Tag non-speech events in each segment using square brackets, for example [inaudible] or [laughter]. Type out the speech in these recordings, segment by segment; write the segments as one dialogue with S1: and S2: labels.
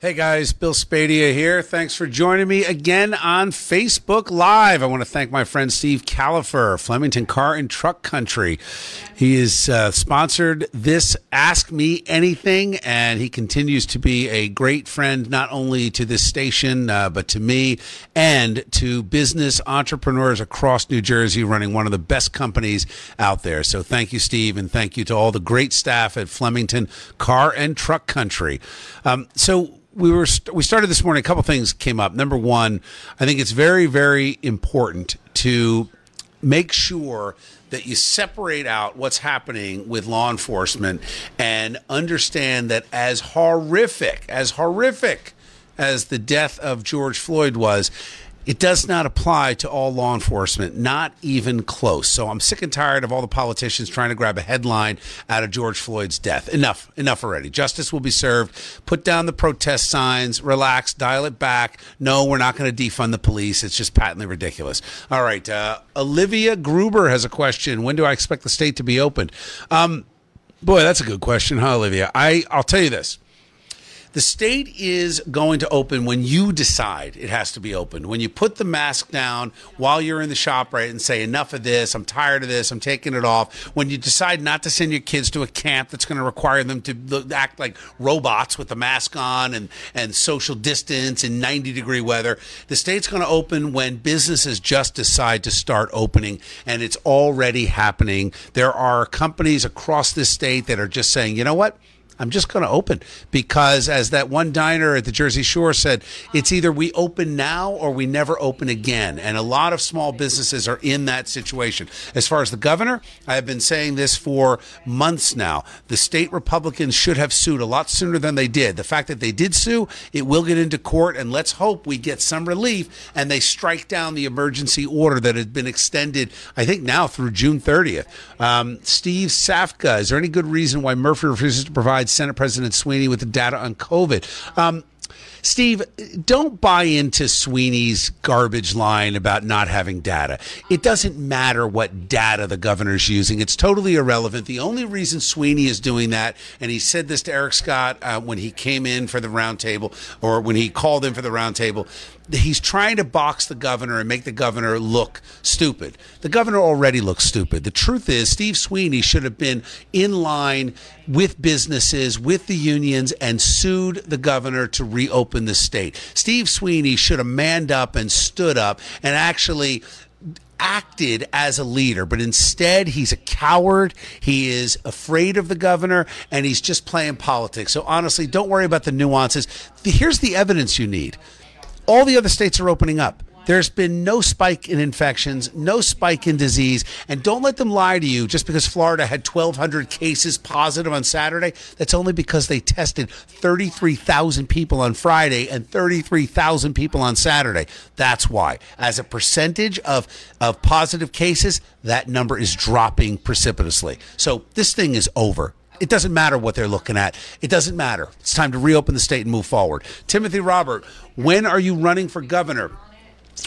S1: Hey guys, Bill Spadea here. Thanks for joining me again on Facebook Live. I want to thank my friend Steve Kalafer, Flemington Car and Truck Country. He has uh, sponsored this Ask Me Anything, and he continues to be a great friend not only to this station, uh, but to me and to business entrepreneurs across New Jersey running one of the best companies out there. So thank you, Steve, and thank you to all the great staff at Flemington Car and Truck Country. Um, so, we were we started this morning. A couple things came up. Number one, I think it's very very important to make sure that you separate out what's happening with law enforcement and understand that as horrific as horrific as the death of George Floyd was it does not apply to all law enforcement, not even close. So I'm sick and tired of all the politicians trying to grab a headline out of George Floyd's death. Enough, enough already. Justice will be served. Put down the protest signs, relax, dial it back. No, we're not going to defund the police. It's just patently ridiculous. All right. Uh, Olivia Gruber has a question. When do I expect the state to be opened? Um, boy, that's a good question, huh, Olivia? I, I'll tell you this. The state is going to open when you decide it has to be opened. When you put the mask down while you're in the shop, right, and say, enough of this, I'm tired of this, I'm taking it off. When you decide not to send your kids to a camp that's going to require them to act like robots with the mask on and, and social distance in 90 degree weather, the state's going to open when businesses just decide to start opening, and it's already happening. There are companies across this state that are just saying, you know what? I'm just going to open because, as that one diner at the Jersey Shore said, it's either we open now or we never open again. And a lot of small businesses are in that situation. As far as the governor, I have been saying this for months now. The state Republicans should have sued a lot sooner than they did. The fact that they did sue, it will get into court, and let's hope we get some relief and they strike down the emergency order that has been extended, I think, now through June 30th. Um, Steve Safka, is there any good reason why Murphy refuses to provide? Senate President Sweeney with the data on COVID. Um, Steve, don't buy into Sweeney's garbage line about not having data. It doesn't matter what data the governor's using, it's totally irrelevant. The only reason Sweeney is doing that, and he said this to Eric Scott uh, when he came in for the roundtable or when he called in for the roundtable, he's trying to box the governor and make the governor look stupid. The governor already looks stupid. The truth is, Steve Sweeney should have been in line with businesses, with the unions, and sued the governor to reopen the state. Steve Sweeney should have manned up and stood up and actually acted as a leader, but instead he's a coward. He is afraid of the governor and he's just playing politics. So honestly, don't worry about the nuances. Here's the evidence you need. All the other states are opening up. There's been no spike in infections, no spike in disease. And don't let them lie to you just because Florida had 1,200 cases positive on Saturday. That's only because they tested 33,000 people on Friday and 33,000 people on Saturday. That's why. As a percentage of, of positive cases, that number is dropping precipitously. So this thing is over. It doesn't matter what they're looking at. It doesn't matter. It's time to reopen the state and move forward. Timothy Robert, when are you running for governor?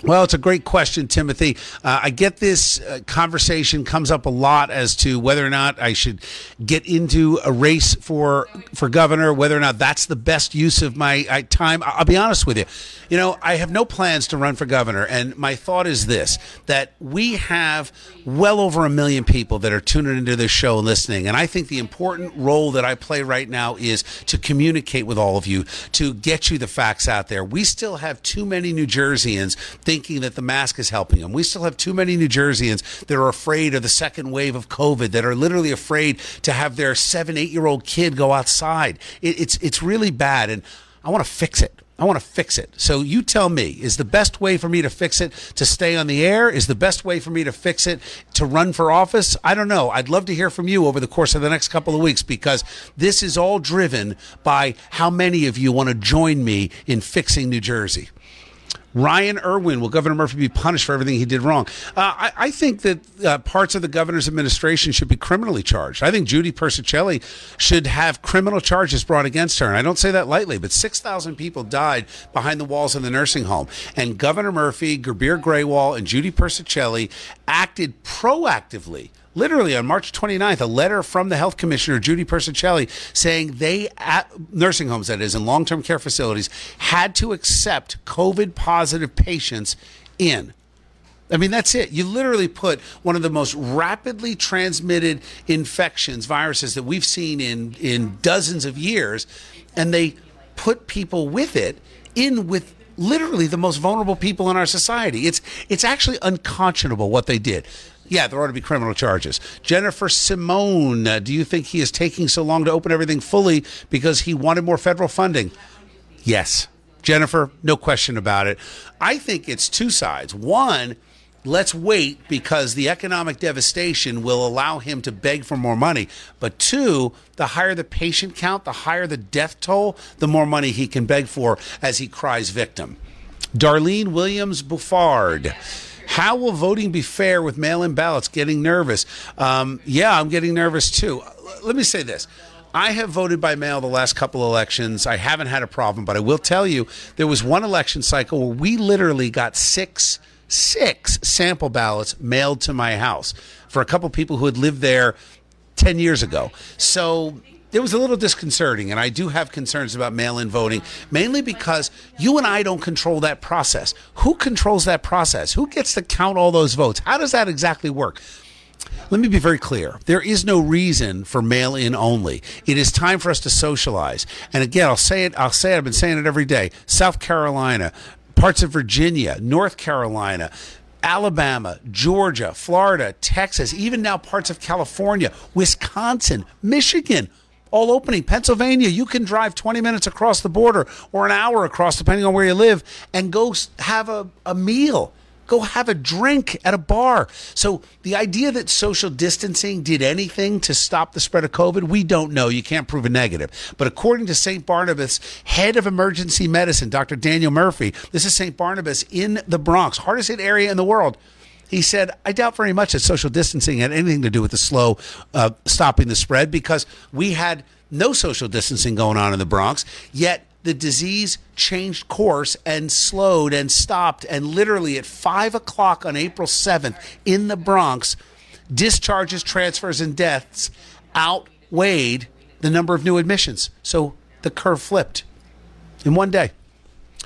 S1: Well, it's a great question, Timothy. Uh, I get this uh, conversation comes up a lot as to whether or not I should get into a race for for governor, whether or not that's the best use of my uh, time. I'll be honest with you. You know, I have no plans to run for governor, and my thought is this: that we have well over a million people that are tuning into this show and listening, and I think the important role that I play right now is to communicate with all of you, to get you the facts out there. We still have too many New Jerseyans thinking that the mask is helping them. We still have too many New Jerseyans that are afraid of the second wave of COVID, that are literally afraid to have their seven, eight year old kid go outside. It, it's, it's really bad. And I want to fix it. I want to fix it. So you tell me, is the best way for me to fix it to stay on the air? Is the best way for me to fix it to run for office? I don't know. I'd love to hear from you over the course of the next couple of weeks because this is all driven by how many of you want to join me in fixing New Jersey. Ryan Irwin, will Governor Murphy be punished for everything he did wrong? Uh, I, I, think that uh, parts of the governor's administration should be criminally charged. I think Judy Persichilli should have criminal charges brought against her. And I don't say that lightly, but 6,000 people died behind the walls of the nursing home. And Governor Murphy, Gurbir Grewal, and Judy Persichilli acted proactively literally on March 29th, a letter from the health commissioner, Judy Persichilli, saying they, at nursing homes, that is, in long term care facilities, had to accept COVID positive patients in. I mean, that's it. You literally put one of the most rapidly transmitted infections, viruses that we've seen in, in dozens of years, and they put people with it in with literally the most vulnerable people in our society. It's it's actually unconscionable what they did. Yeah, there ought to be criminal charges. Jennifer Simone, uh, do you think he is taking so long to open everything fully because he wanted more federal funding? Yes. Jennifer, no question about it. I think it's two sides. One, let's wait because the economic devastation will allow him to beg for more money. But two, the higher the patient count, the higher the death toll, the more money he can beg for as he cries victim. Darlene Williams Buffard. How will voting be fair with mail in ballots? Getting nervous. Um, yeah, I'm getting nervous too. Let me say this. I have voted by mail the last couple elections. I haven't had a problem, but I will tell you there was one election cycle where we literally got six six sample ballots mailed to my house for a couple people who had lived there 10 years ago. So it was a little disconcerting, and I do have concerns about mail in voting, mainly because you and I don't control that process. Who controls that process? Who gets to count all those votes? How does that exactly work? Let me be very clear. There is no reason for mail in only. It is time for us to socialize. And again, I'll say it, I'll say it, I've been saying it every day. South Carolina, parts of Virginia, North Carolina, Alabama, Georgia, Florida, Texas, even now parts of California, Wisconsin, Michigan, all opening. Pennsylvania, you can drive 20 minutes across the border or an hour across, depending on where you live, and go have a, a meal go have a drink at a bar. So the idea that social distancing did anything to stop the spread of COVID, we don't know. You can't prove a negative. But according to St. Barnabas, head of emergency medicine, Dr. Daniel Murphy, this is St. Barnabas in the Bronx, hardest hit area in the world. He said, I doubt very much that social distancing had anything to do with the slow uh, stopping the spread because we had no social distancing going on in the Bronx, yet the disease changed course and slowed and stopped. And literally at five o'clock on April 7th in the Bronx, discharges, transfers, and deaths outweighed the number of new admissions. So the curve flipped in one day.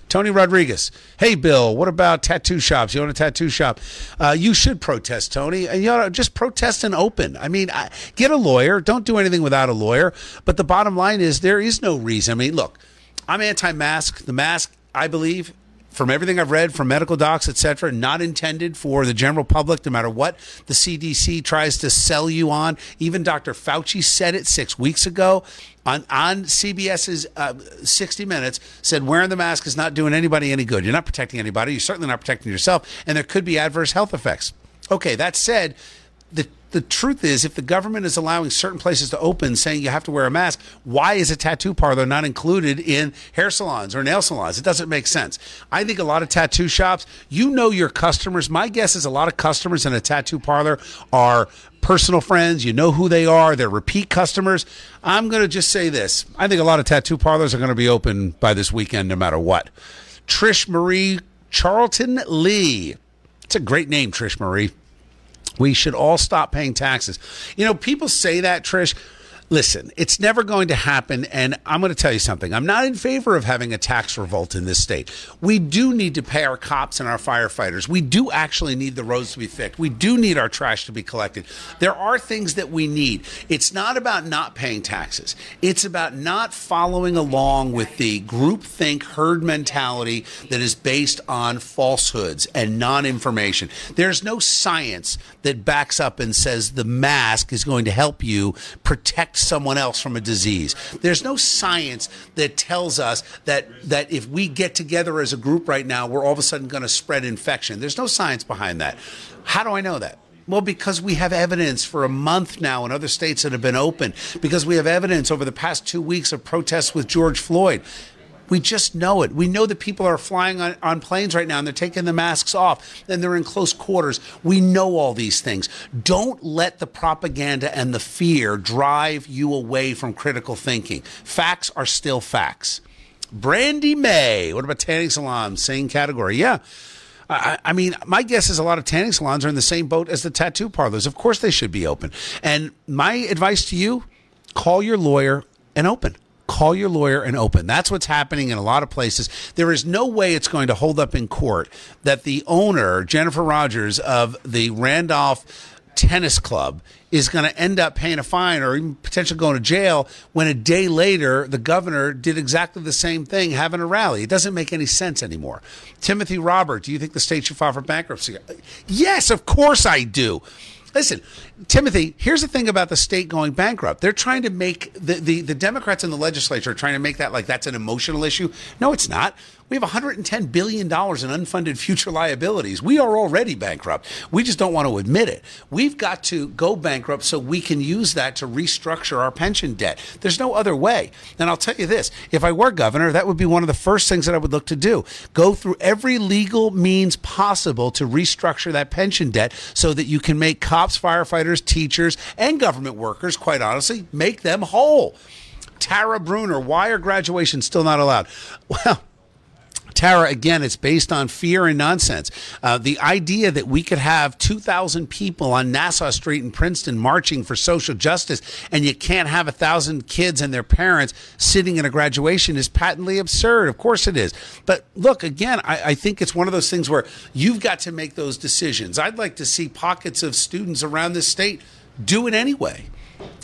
S1: Tony Rodriguez. Hey, Bill, what about tattoo shops? You own a tattoo shop. Uh, you should protest, Tony. And you know, just protest and open. I mean, get a lawyer. Don't do anything without a lawyer. But the bottom line is there is no reason. I mean, look, I'm anti-mask. The mask, I believe, from everything I've read from medical docs, etc., not intended for the general public, no matter what the CDC tries to sell you on. Even Dr. Fauci said it six weeks ago on, on CBS's uh, 60 Minutes, said wearing the mask is not doing anybody any good. You're not protecting anybody. You're certainly not protecting yourself, and there could be adverse health effects. Okay, that said, the the truth is, if the government is allowing certain places to open, saying you have to wear a mask, why is a tattoo parlor not included in hair salons or nail salons? It doesn't make sense. I think a lot of tattoo shops, you know your customers. My guess is a lot of customers in a tattoo parlor are personal friends. You know who they are. They're repeat customers. I'm going to just say this. I think a lot of tattoo parlors are going to be open by this weekend, no matter what. Trish Marie Charlton Lee. It's a great name, Trish Marie. We should all stop paying taxes. You know, people say that, Trish. Listen, it's never going to happen. And I'm going to tell you something. I'm not in favor of having a tax revolt in this state. We do need to pay our cops and our firefighters. We do actually need the roads to be fixed. We do need our trash to be collected. There are things that we need. It's not about not paying taxes, it's about not following along with the groupthink herd mentality that is based on falsehoods and non information. There's no science that backs up and says the mask is going to help you protect protect someone else from a disease. There's no science that tells us that that if we get together as a group right now, we're all of a sudden going to spread infection. There's no science behind that. How do I know that? Well, because we have evidence for a month now in other states that have been open, because we have evidence over the past two weeks of protests with George Floyd. We just know it. We know that people are flying on, on planes right now and they're taking the masks off and they're in close quarters. We know all these things. Don't let the propaganda and the fear drive you away from critical thinking. Facts are still facts. Brandy May. What about tanning salons? Same category. Yeah. I, I mean, my guess is a lot of tanning salons are in the same boat as the tattoo parlors. Of course, they should be open. And my advice to you call your lawyer and open. Call your lawyer and open. That's what's happening in a lot of places. There is no way it's going to hold up in court that the owner, Jennifer Rogers of the Randolph tennis club is going to end up paying a fine or even potentially going to jail when a day later the governor did exactly the same thing having a rally. It doesn't make any sense anymore. Timothy Robert, do you think the state should file for bankruptcy? Yes, of course I do. Listen, Timothy, here's the thing about the state going bankrupt. They're trying to make the, the, the Democrats in the legislature are trying to make that like that's an emotional issue. No, it's not. We have $110 billion in unfunded future liabilities. We are already bankrupt. We just don't want to admit it. We've got to go bankrupt so we can use that to restructure our pension debt. There's no other way. And I'll tell you this if I were governor, that would be one of the first things that I would look to do. Go through every legal means possible to restructure that pension debt so that you can make cops, firefighters, teachers, and government workers, quite honestly, make them whole. Tara Bruner, why are graduations still not allowed? [laughs] Well, Tara, again, it's based on fear and nonsense. Uh, the idea that we could have 2,000 people on Nassau Street in Princeton marching for social justice and you can't have a thousand kids and their parents sitting in a graduation is patently absurd. Of course it is. But look, again, I, I think it's one of those things where you've got to make those decisions. I'd like to see pockets of students around this state do it anyway.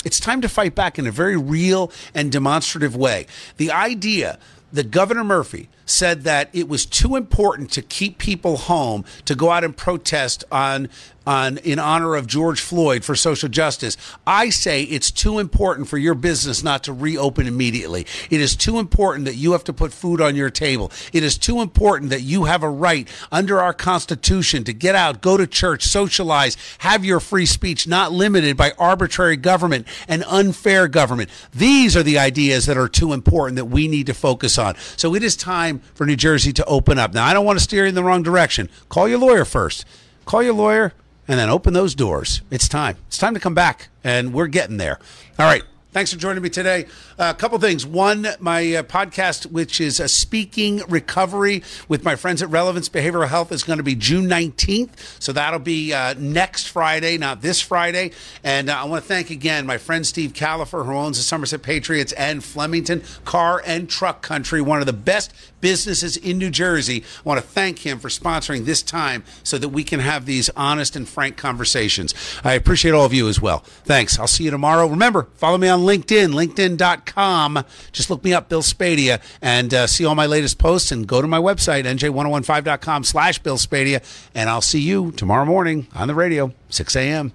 S1: It's time to fight back in a very real and demonstrative way. The idea that Governor Murphy said that it was too important to keep people home to go out and protest on on in honor of George Floyd for social justice. I say it's too important for your business not to reopen immediately. It is too important that you have to put food on your table. It is too important that you have a right under our constitution to get out, go to church, socialize, have your free speech not limited by arbitrary government and unfair government. These are the ideas that are too important that we need to focus on. So it is time for New Jersey to open up. Now, I don't want to steer you in the wrong direction. Call your lawyer first. Call your lawyer and then open those doors. It's time. It's time to come back, and we're getting there. All right. Thanks for joining me today. Uh, a couple things. One, my uh, podcast, which is a speaking recovery with my friends at Relevance Behavioral Health, is going to be June 19th. So that'll be uh, next Friday, not this Friday. And uh, I want to thank again my friend Steve Kalafer, who owns the Somerset Patriots and Flemington Car and Truck Country, one of the best businesses in New Jersey. I want to thank him for sponsoring this time so that we can have these honest and frank conversations. I appreciate all of you as well. Thanks. I'll see you tomorrow. Remember, follow me on LinkedIn, linkedin.com. Just look me up, Bill Spadea, and uh, see all my latest posts and go to my website, nj1015.com slash Bill Spadea, and I'll see you tomorrow morning on the radio, 6 a.m.